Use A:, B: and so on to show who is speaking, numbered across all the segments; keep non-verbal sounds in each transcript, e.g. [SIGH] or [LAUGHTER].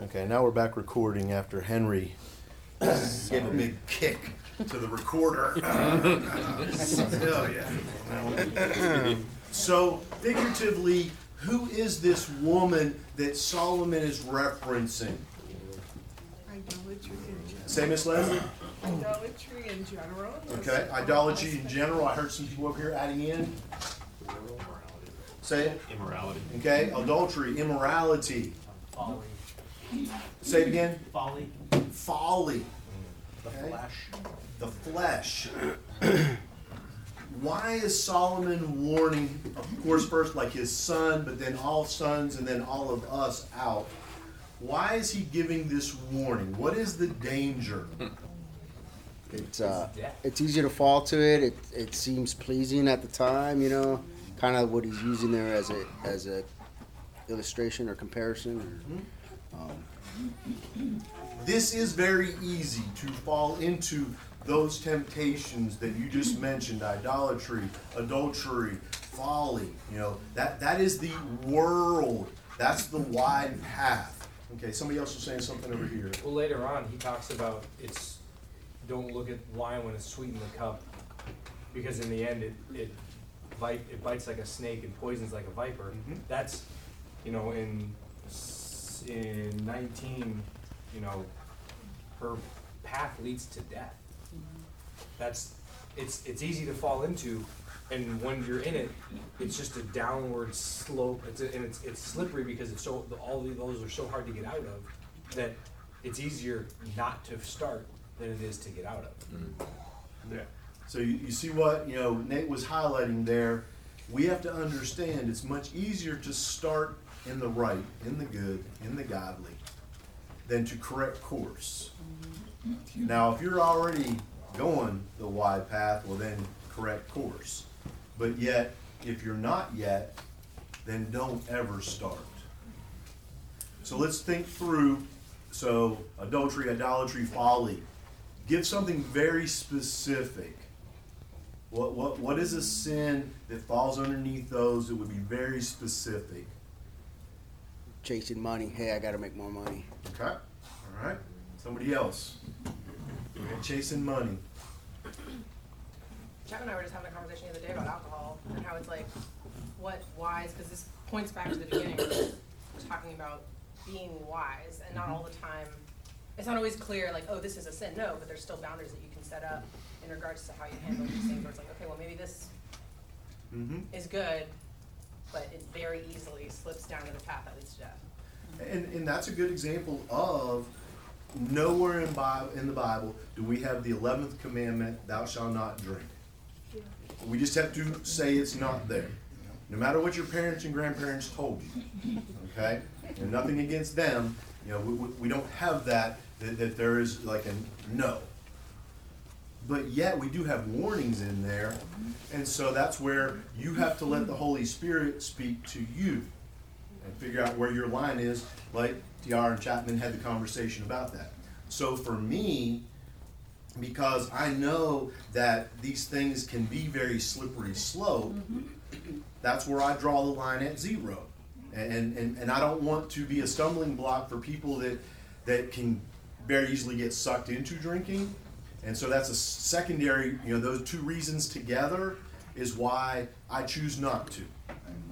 A: Okay, now we're back recording after Henry [COUGHS] gave a big kick to the recorder. [COUGHS] oh, yeah. so, figuratively, who is this woman that Solomon is referencing?
B: Idolatry in general.
A: Say, Miss Leslie?
B: Idolatry in general.
A: Okay, idolatry in general. I heard some people over here adding in. Say it.
C: Immorality.
A: Okay, adultery, immorality.
D: Folly.
A: Say it again.
D: Folly.
A: Folly.
D: The
A: Okay.
D: flesh.
A: the flesh. [CLEARS THROAT] Why is Solomon warning, of course, first like his son, but then all sons, and then all of us out? Why is he giving this warning? What is the danger?
E: It's uh, it's easy to fall to it. It it seems pleasing at the time, you know, kind of what he's using there as a as a illustration or comparison. Um,
A: This is very easy to fall into those temptations that you just mentioned idolatry, adultery, folly. You know, that, that is the world, that's the wide path. Okay, somebody else was saying something over here.
F: Well, later on, he talks about it's don't look at wine when it's sweet in the cup, because in the end, it it bite it bites like a snake and poisons like a viper.
A: Mhm.
F: That's you know in in nineteen, you know, her path leads to death. That's it's it's easy to fall into, and when you're in it, it's just a downward slope. It's a, and it's it's slippery because it's so all the, those are so hard to get out of that it's easier not to start than it is to get out of. Mm-hmm.
A: Yeah. So you, you see what, you know, Nate was highlighting there. We have to understand it's much easier to start in the right, in the good, in the godly, than to correct course. Now, if you're already going the wide path, well, then correct course. But yet, if you're not yet, then don't ever start. So let's think through. So, adultery, idolatry, folly. Give something very specific. What, what, what is a sin that falls underneath those that would be very specific?
E: Chasing money. Hey, I got to make more money.
A: Okay? All right? Somebody else. Chasing money.
G: Chuck and I were just having a conversation the other day about alcohol and how it's like, what wise, because this points back to the beginning, we're talking about being wise and not all the time, it's not always clear, like, oh, this is a sin. No, but there's still boundaries that you can set up in regards to how you handle these things, where it's like, okay, well, maybe this
A: Mm-hmm.
G: is good, but it very easily slips down to the path that leads to death.
A: And, and that's a good example of nowhere in, Bible, in the Bible do we have the 11th commandment, thou shalt not drink. We just have to say it's not there. No matter what your parents and grandparents told you. Okay? And nothing against them. You know, we, we, we don't have that, that, that there is like a no. But yet we do have warnings in there. And so that's where you have to let the Holy Spirit speak to you and figure out where your line is, like TR and Chapman had the conversation about that. So for me, because I know that these things can be very slippery slope, that's where I draw the line at zero. And, and, and I don't want to be a stumbling block for people that, that can very easily get sucked into drinking. And so that's a secondary, you know, those two reasons together is why I choose not to.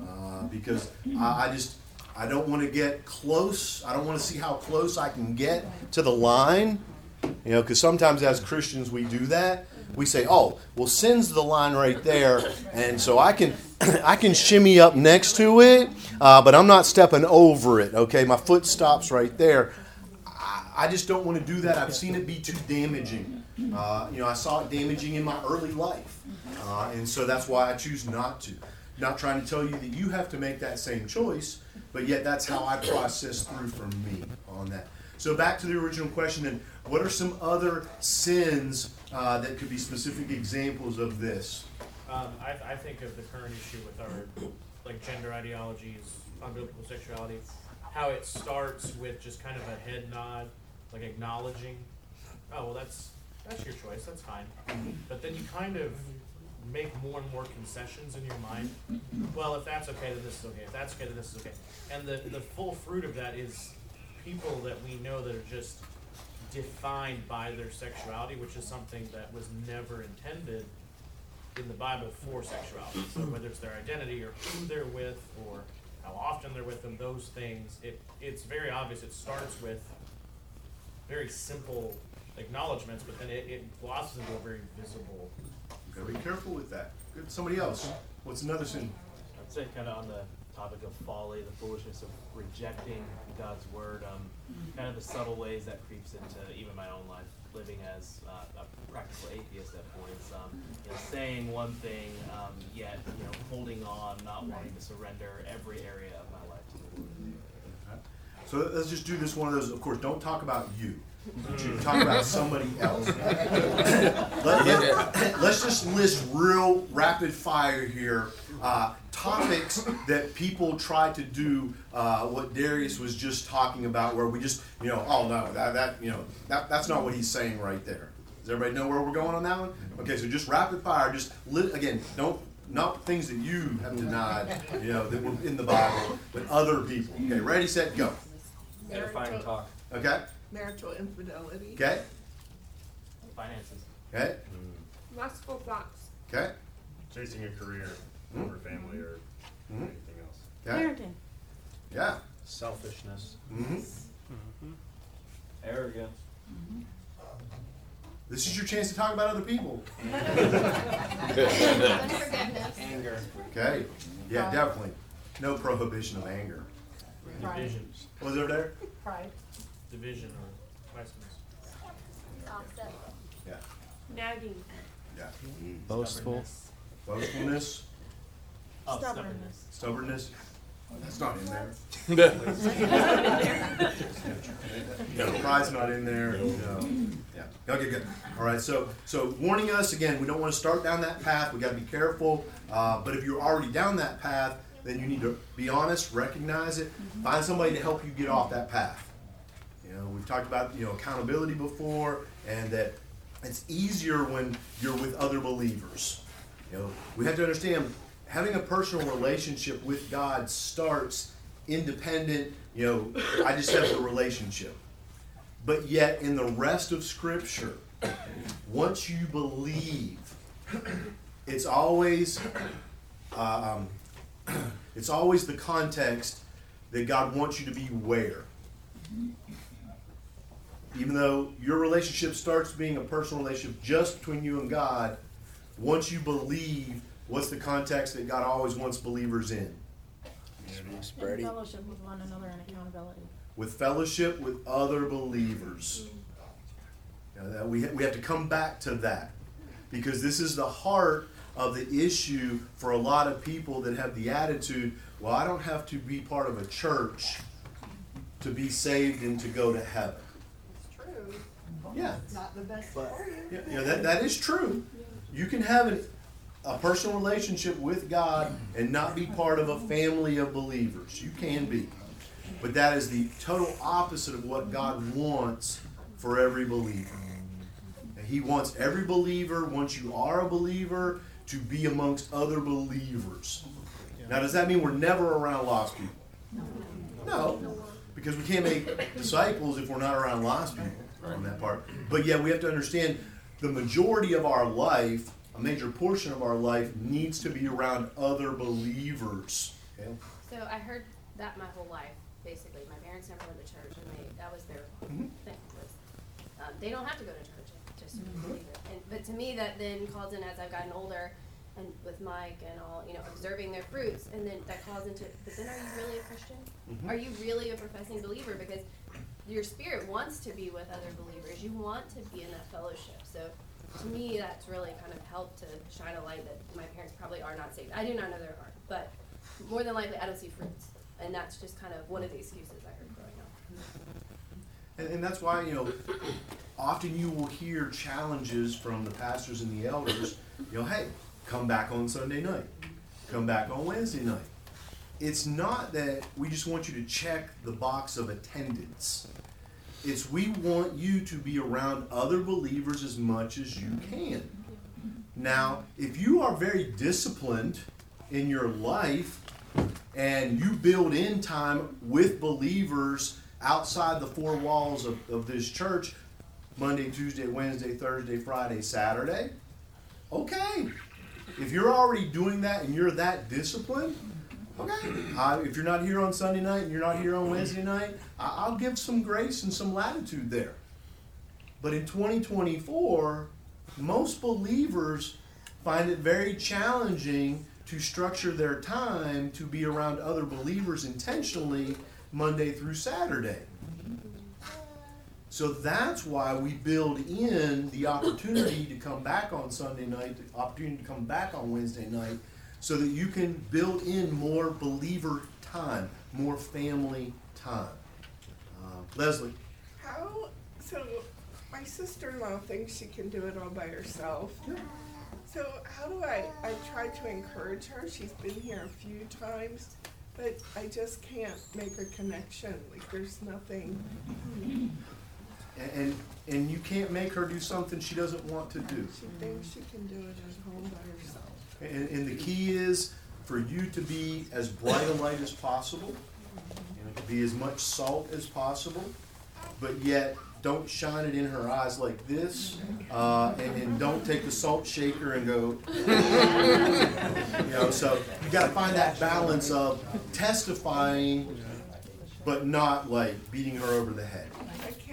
A: Uh, because I, I just, I don't want to get close. I don't want to see how close I can get to the line. You know, because sometimes as Christians we do that. We say, "Oh, well, sin's the line right there," and so I can, [CLEARS THROAT] I can shimmy up next to it, uh, but I'm not stepping over it. Okay, my foot stops right there. I, I just don't want to do that. I've seen it be too damaging. Uh, you know, I saw it damaging in my early life, uh, and so that's why I choose not to. Not trying to tell you that you have to make that same choice, but yet that's how I process through for me on that. So back to the original question, then, what are some other sins uh, that could be specific examples of this?
C: Um, I, I think of the current issue with our like gender ideologies, unbiblical sexuality, how it starts with just kind of a head nod, like acknowledging, oh well, that's that's your choice, that's fine. But then you kind of make more and more concessions in your mind. Well, if that's okay, then this is okay. If that's okay, then this is okay. And the the full fruit of that is people that we know that are just defined by their sexuality, which is something that was never intended in the Bible for sexuality. So whether it's their identity or who they're with or how often they're with them, those things, it, it's very obvious. It starts with very simple acknowledgments, but then it, it blossoms into a very visible.
A: Gotta be careful with that. Good, somebody else. What's another sin?
D: I'd say kind of on the topic of folly, the foolishness of rejecting God's word, um, kind of the subtle ways that creeps into even my own life, living as uh, a practical atheist at points, um, you know, saying one thing, um, yet, you know, holding on, not wanting to surrender every area of my life to the Lord.
A: So let's just do this one of those. Of course, don't talk about you. You talk about [LAUGHS] somebody else. [LAUGHS] Let, us just list real rapid fire here uh, topics that people try to do. Uh, what Darius was just talking about, where we just, you know, oh no, that, that you know, that, that's not what he's saying right there. Does everybody know where we're going on that one? Okay, so just rapid fire. Just li- again, don't not things that you have denied, you know, that were in the Bible, but other people. Okay, ready, set, go.
F: Edifying
B: Marital-
F: talk.
A: Okay,
B: Marital infidelity.
A: okay,
D: Finances.
A: okay,
B: Lustful thoughts.
A: okay,
H: chasing a career
A: Hmm?
H: over family or
A: Mhm.
H: anything else.
A: okay. Yeah.
I: Selfishness.
A: hmm
I: Arrogance.
A: This is your chance to talk about other people.
J: Unforgiveness. [LAUGHS]
I: Anger.
A: Okay. Yeah, definitely. No prohibition of anger.
C: Division,
A: Was there there?
G: Pride.
C: division or vice versa.
J: Offset.
A: Yeah.
B: Nagging.
A: Yeah.
E: Boastful.
A: Boastfulness,
D: Oh,
B: Stubbornness.
A: stubbornness. That's not in there. No pride's not in there. No. Yeah. Okay, good. All right. So, so warning us again. We don't want to start down that path. We got to be careful. Uh, but if you're already down that path, then you need to be honest, recognize it, find somebody to help you get off that path. You know, we've talked about you know accountability before, and that it's easier when you're with other believers. You know, we have to understand having a personal relationship with God starts independent. You know, I just have the relationship, but yet in the rest of Scripture, once you believe, it's always um, [CLEARS THROAT] it's always the context that God wants you to be where. Even though your relationship starts being a personal relationship just between you and God, once you believe, what's the context that God always wants believers in?
E: Spready.
J: Fellowship with one another and accountability.
A: With fellowship with other believers. Mm-hmm. Now, that we, ha- we have to come back to that because this is the heart of the issue for a lot of people that have the attitude, well, I don't have to be part of a church to be saved and to go to heaven.
B: It's true.
A: Yeah.
B: It's not the best
E: But-
B: for you.
A: Yeah, know, that, that is true. You can have an, a personal relationship with God and not be part of a family of believers. You can be. But that is the total opposite of what God wants for every believer. And He wants every believer, once you are a believer, to be amongst other believers. Now, does that mean we're never around lost people? No, because we can't make disciples if we're not around lost people on that part. But yeah, we have to understand the majority of our life, a major portion of our life, needs to be around other believers. Okay?
J: So I heard that my whole life, basically. My parents never went to church, and they, that was their
A: Mhm.
J: thing. Was, um, they don't have to go to church just to believe it. And, but to me, that then calls in as I've gotten older, and with Mike and all, you know, observing their fruits, and then that calls into. But then, are you really a Christian?
A: Mhm.
J: Are you really a professing believer? Because your spirit wants to be with other believers. You want to be in that fellowship. So to me, that's really kind of helped to shine a light that my parents probably are not saved. I do not know there are, but more than likely, I don't see fruits, and that's just kind of one of the excuses I heard growing up.
A: And, and that's why, you know, often you will hear challenges from the pastors and the elders, you know, hey, come back on Sunday night, come back on Wednesday night. It's not that we just want you to check the box of attendance. It's we want you to be around other believers as much as you can. Now, if you are very disciplined in your life and you build in time with believers outside the four walls of, of this church, Monday, Tuesday, Wednesday, Thursday, Friday, Saturday, okay. If you're already doing that and you're that disciplined, okay. Uh, if you're not here on Sunday night and you're not here on Wednesday night, I, I'll give some grace and some latitude there. But in 2024, most believers find it very challenging to structure their time to be around other believers intentionally Monday through Saturday. So that's why we build in the opportunity to come back on Sunday night, the opportunity to come back on Wednesday night, so that you can build in more believer time, more family time. Uh, Leslie,
B: How, so my sister-in-law thinks she can do it all by herself. So how do I, I try to encourage her, she's been here a few times, but I just can't make a connection, like there's nothing.
A: And, and and you can't make her do something she doesn't want to do.
B: She thinks she can do it at home by herself.
A: And, and the key is for you to be as bright a light as possible, you know, be as much salt as possible, but yet don't shine it in her eyes like this, uh, and, and don't take the salt shaker and go, [LAUGHS] you know. So you got to find that balance of testifying, but not like beating her over the head.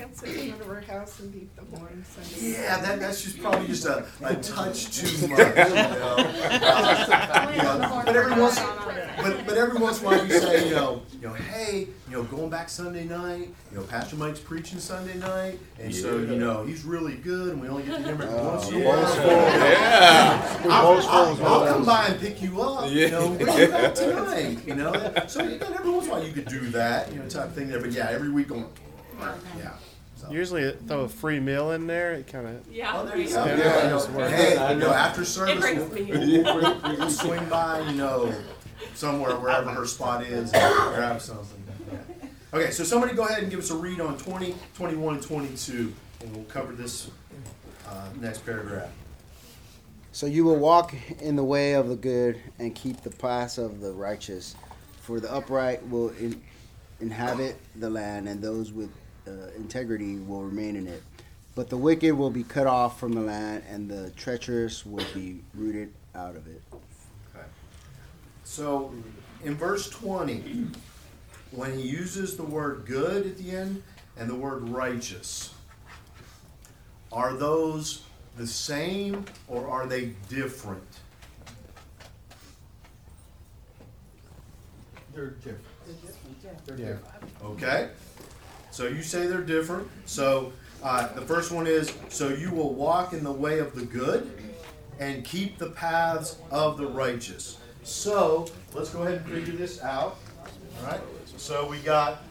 B: I can't sit in front of her house and beat the horn Sunday.
A: Yeah, that, that's just probably just a, a touch too much, you know. Uh, you know, But every once, but, but every once in a while you say, you know, you know, hey, you know, going back Sunday night, you know, Pastor Mike's preaching Sunday night, and so, you know, he's really good, and we only get to hear him every once in a while. I'll, I'll, I'll come by and pick you up, you know, bring you back tonight, you know. So you got every once in a while you could do that, you know, type of thing there, but yeah, every week on, yeah. So.
H: Usually throw a free meal in there. It kind of
B: yeah.
A: Oh, there you go.
H: Yeah,
A: Yeah,
H: just
A: you. Hey, you know, after service,
B: brings
A: we'll, we'll, we'll, we'll swing by, you know, somewhere, wherever her spot is, and grab something. Yeah. Okay, so somebody go ahead and give us a read on 20, 21, and 22, and we'll cover this uh, next paragraph.
E: So you will walk in the way of the good and keep the paths of the righteous, for the upright will in, inhabit the land, and those with uh, integrity will remain in it. But the wicked will be cut off from the land, and the treacherous will be rooted out of it.
A: Okay. So, in verse 20, when he uses the word good at the end and the word righteous, are those the same or are they different?
I: They're different. They're
H: Yeah.
I: different.
A: Okay? So you say they're different. So uh, the first one is so you will walk in the way of the good and keep the paths of the righteous. So let's go ahead and figure this out. All right? So we got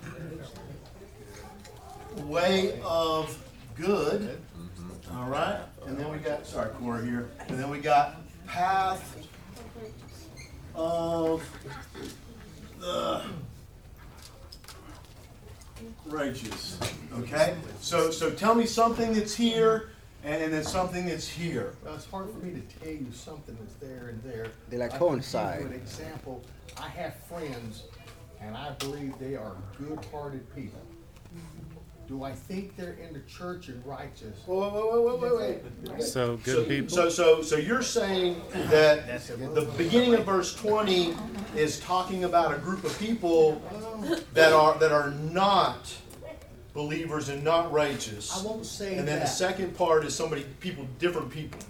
A: way of good. All right? And then we got, sorry, Cora here. And then we got path of the righteous. Okay? So so tell me something that's here and and then something that's here.
I: Well, it's hard for me to tell you something that's there and there.
E: They like
I: I can
E: coincide.
I: give you an example. I have friends, and I believe they are good-hearted people. Do I think they're in the church and righteous?
A: Wait, wait, wait, wait, wait, wait.
H: so good
A: So,
H: people.
A: so, so, so you're saying that the beginning of verse twenty is talking about a group of people that are, that are not believers and not righteous.
I: I won't say that.
A: And then the
I: that.
A: second part is somebody, people, different people.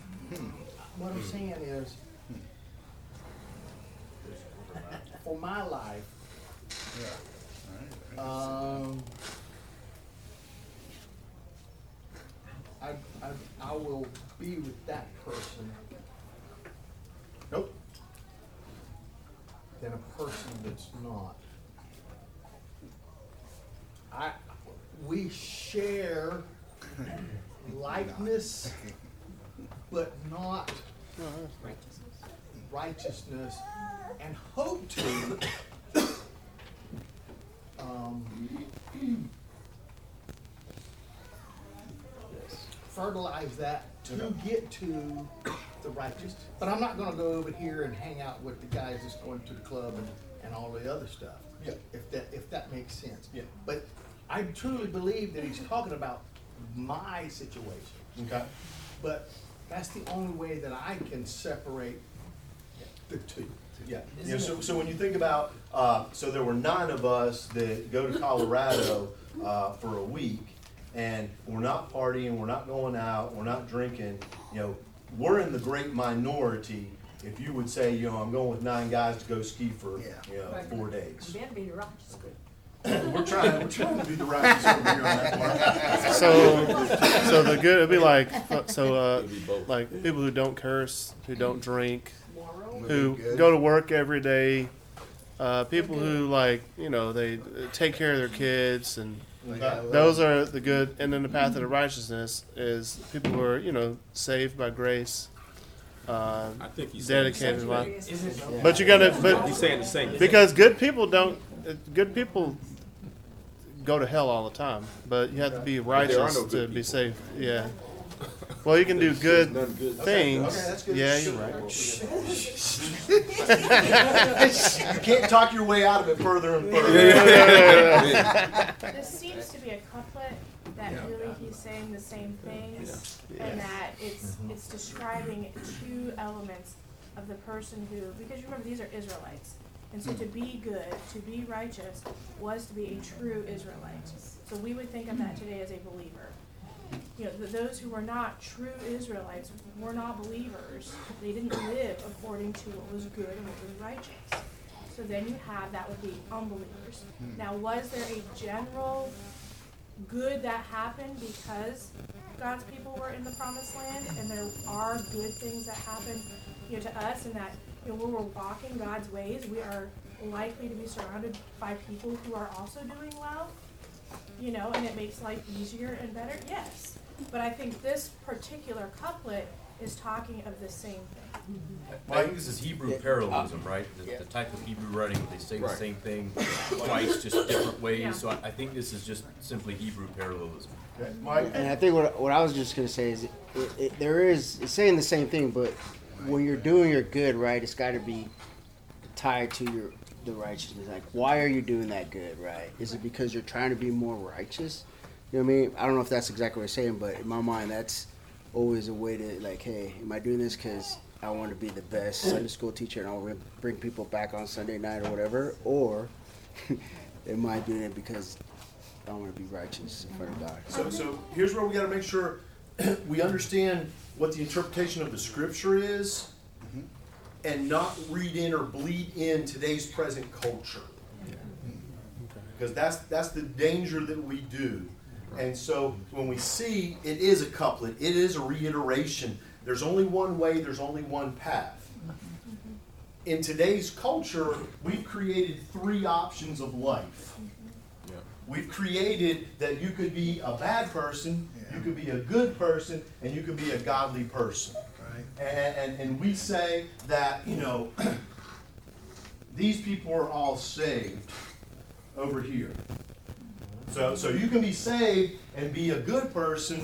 I: What I'm saying is, for my life, Yeah. um, I, I, I will be with that person
A: Nope.
I: than a person that's not. I, we share likeness, but not righteousness, and hope to, um, fertilize that to get to the righteous. But I'm not gonna go over here and hang out with the guys that's going to the club and, and all the other stuff.
A: Yeah.
I: If that, if that makes sense.
A: Yeah.
I: But I truly believe that he's talking about my situation.
A: Okay.
I: But that's the only way that I can separate the two.
A: Yeah, know, so, so when you think about, uh, so there were nine of us that go to Colorado, uh, for a week, and we're not partying, we're not going out, we're not drinking, you know, we're in the great minority, if you would say, you know, I'm going with nine guys to go ski for, you know, four days.
K: Better be righteous.
A: We're trying, we're trying to be the righteous over here on that part. [LAUGHS]
H: So, so the good it'd be like so uh, like people who don't curse, who don't drink, who go to work every day, uh, people who like you know they take care of their kids and those are the good. And then the path of the righteousness is people who are you know saved by grace. Uh,
L: I think he's the
H: dedicated
L: same
H: life.
L: thing.
H: But you gotta, But
L: He's
H: but
L: saying the same thing.
H: because good people don't, uh, good people go to hell all the time. But you have to be righteous
L: no
H: to
L: good
H: be
L: people.
H: saved. Yeah. Well, you can do good
L: good.
H: things.
A: Okay, that's good.
H: Yeah, you're right. [LAUGHS]
A: You can't talk your way out of it further and further. [LAUGHS]
K: This seems to be a couplet that really he's saying the same things, and that it's, mm-hmm. it's describing two elements of the person who, because remember, these are Israelites. And so to be good, to be righteous, was to be a true Israelite. So we would think of that today as a believer. You know, th- those who were not true Israelites were not believers. They didn't live according to what was good and what was righteous. So then you have, that would be unbelievers. Hmm. Now, was there a general good that happened because God's people were in the promised land? And there are good things that happen, you know, to us and that, you know, when we're walking God's ways, we are likely to be surrounded by people who are also doing well you know, and it makes life easier and better, yes. But I think this particular couplet is talking of the same thing.
L: I think this is Hebrew parallelism, uh, right? The, the type of Hebrew writing, they say the same thing twice, just different
K: Yeah.
L: ways. So I, I think this is just simply Hebrew parallelism.
A: Okay, Mike?
E: And I think what, what I was just gonna say is, it, it, there is it's saying the same thing, but when you're doing your good, right, it's got to be tied to your the righteousness. Like, why are you doing that good, right? Is it because you're trying to be more righteous? You know what I mean? I don't know if that's exactly what I'm saying, but in my mind, that's always a way to like, hey, am I doing this because I want to be the best Sunday school teacher and I'll bring people back on Sunday night or whatever, or [LAUGHS] am I doing it because I want to be righteous in front of God?
A: So, so here's where we gotta make sure [CLEARS THROAT] we understand what the interpretation of the scripture is and not read in or bleed in today's present culture. Because that's, that's the danger that we do. And so when we see it is a couplet, it is a reiteration. There's only one way, there's only one path. In today's culture, we've created three options of life. We've created that you could be a bad person, you could be a good person, and you could be a godly person. And, and, and we say that, you know, [CLEARS THROAT] these people are all saved over here. So, so you can be saved and be a good person.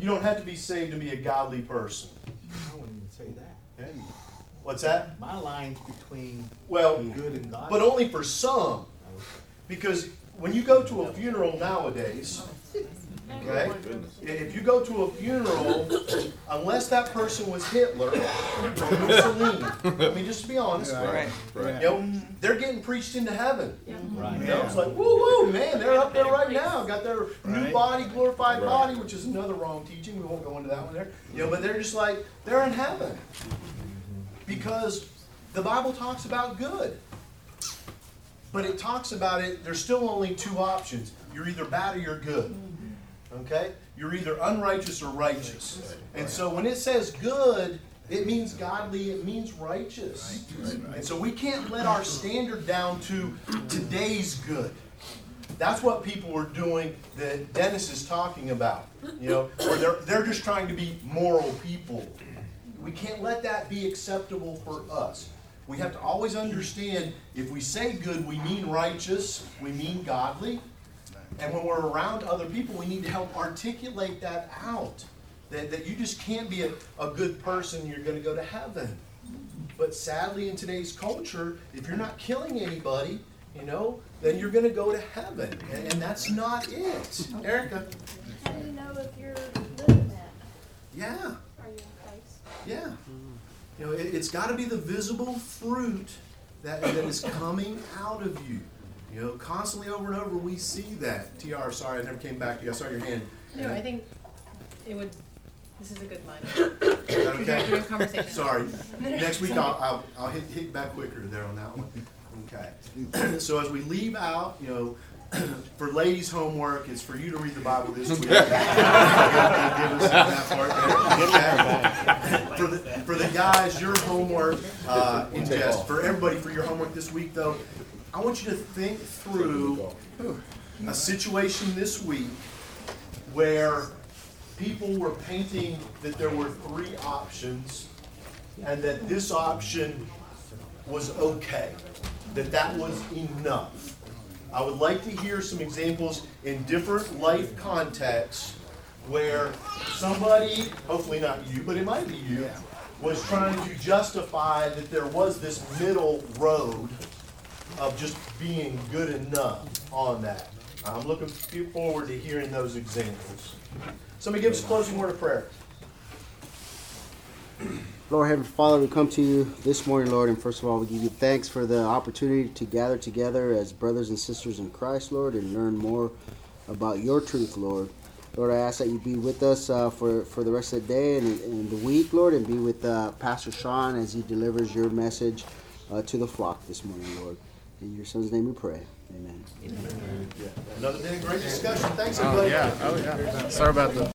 A: You don't have to be saved to be a godly person.
I: I wouldn't even say that.
A: Okay? What's that?
I: My line's between
A: Well,
I: good and God.
A: but only for some. Because when you go to a funeral nowadays, okay, oh, if you go to a funeral, [COUGHS] unless that person was Hitler or Mussolini, I mean, just to be honest,
F: Right.
A: you know, they're getting preached into heaven.
I: Right.
A: You know, it's like, woo woo, man, they're up there right now, got their new body, glorified body, which is another wrong teaching. We won't go into that one there. You know, but they're just like they're in heaven because the Bible talks about good, but it talks about it. There's still only two options. You're either bad or you're good. Mm-hmm. Okay, you're either unrighteous or righteous. And so when it says good. It means godly, it means righteous. And so we can't let our standard down to today's good. That's what people are doing that Dennis is talking about. You know, where they're, they're just trying to be moral people. We can't let that be acceptable for us. We have to always understand if we say good, we mean righteous, we mean godly. And when we're around other people, we need to help articulate that out. That, that you just can't be a, a good person, you're going to go to heaven. But sadly, in today's culture, if you're not killing anybody, you know, then you're gonna go to heaven, and, and that's not it. Erica?
J: How do you know if you're living that?
A: Yeah,
K: Are you in Christ?
A: yeah. You know, it, it's gotta be the visible fruit that, that is coming out of you. You know, constantly over and over, we see that. TR, sorry, I never came back to you. I saw your hand.
G: No, I think it would, this is a good line.
A: Is that okay?
G: Conversation.
A: Sorry. Next week, I'll, I'll, I'll hit, hit back quicker there on that one. Okay. [CLEARS THROAT] So as we leave out, you know, [CLEARS THROAT] for ladies' homework, it's for you to read the Bible this week. [LAUGHS] Give us that part there. Okay. For the, for the guys, your homework, uh, in jest, for everybody, for your homework this week though, I want you to think through a situation this week where people were painting that there were three options and that this option was okay, that that was enough. I would like to hear some examples in different life contexts where somebody, hopefully not you, but it might be you, was trying to justify that there was this middle road of just being good enough on that. I'm looking forward to hearing those examples. Somebody give us a closing word of prayer.
E: Lord Heavenly Father, we come to you this morning, Lord, and first of all, we give you thanks for the opportunity to gather together as brothers and sisters in Christ, Lord, and learn more about your truth, Lord. Lord, I ask that you be with us uh, for, for the rest of the day and, and the week, Lord, and be with uh, Pastor Sean as he delivers your message uh, to the flock this morning, Lord. In your son's name we pray. Amen. Yeah.
A: Another day of great discussion. Thanks,
H: Oh,
A: everybody.
H: yeah, oh, yeah. Sorry about the.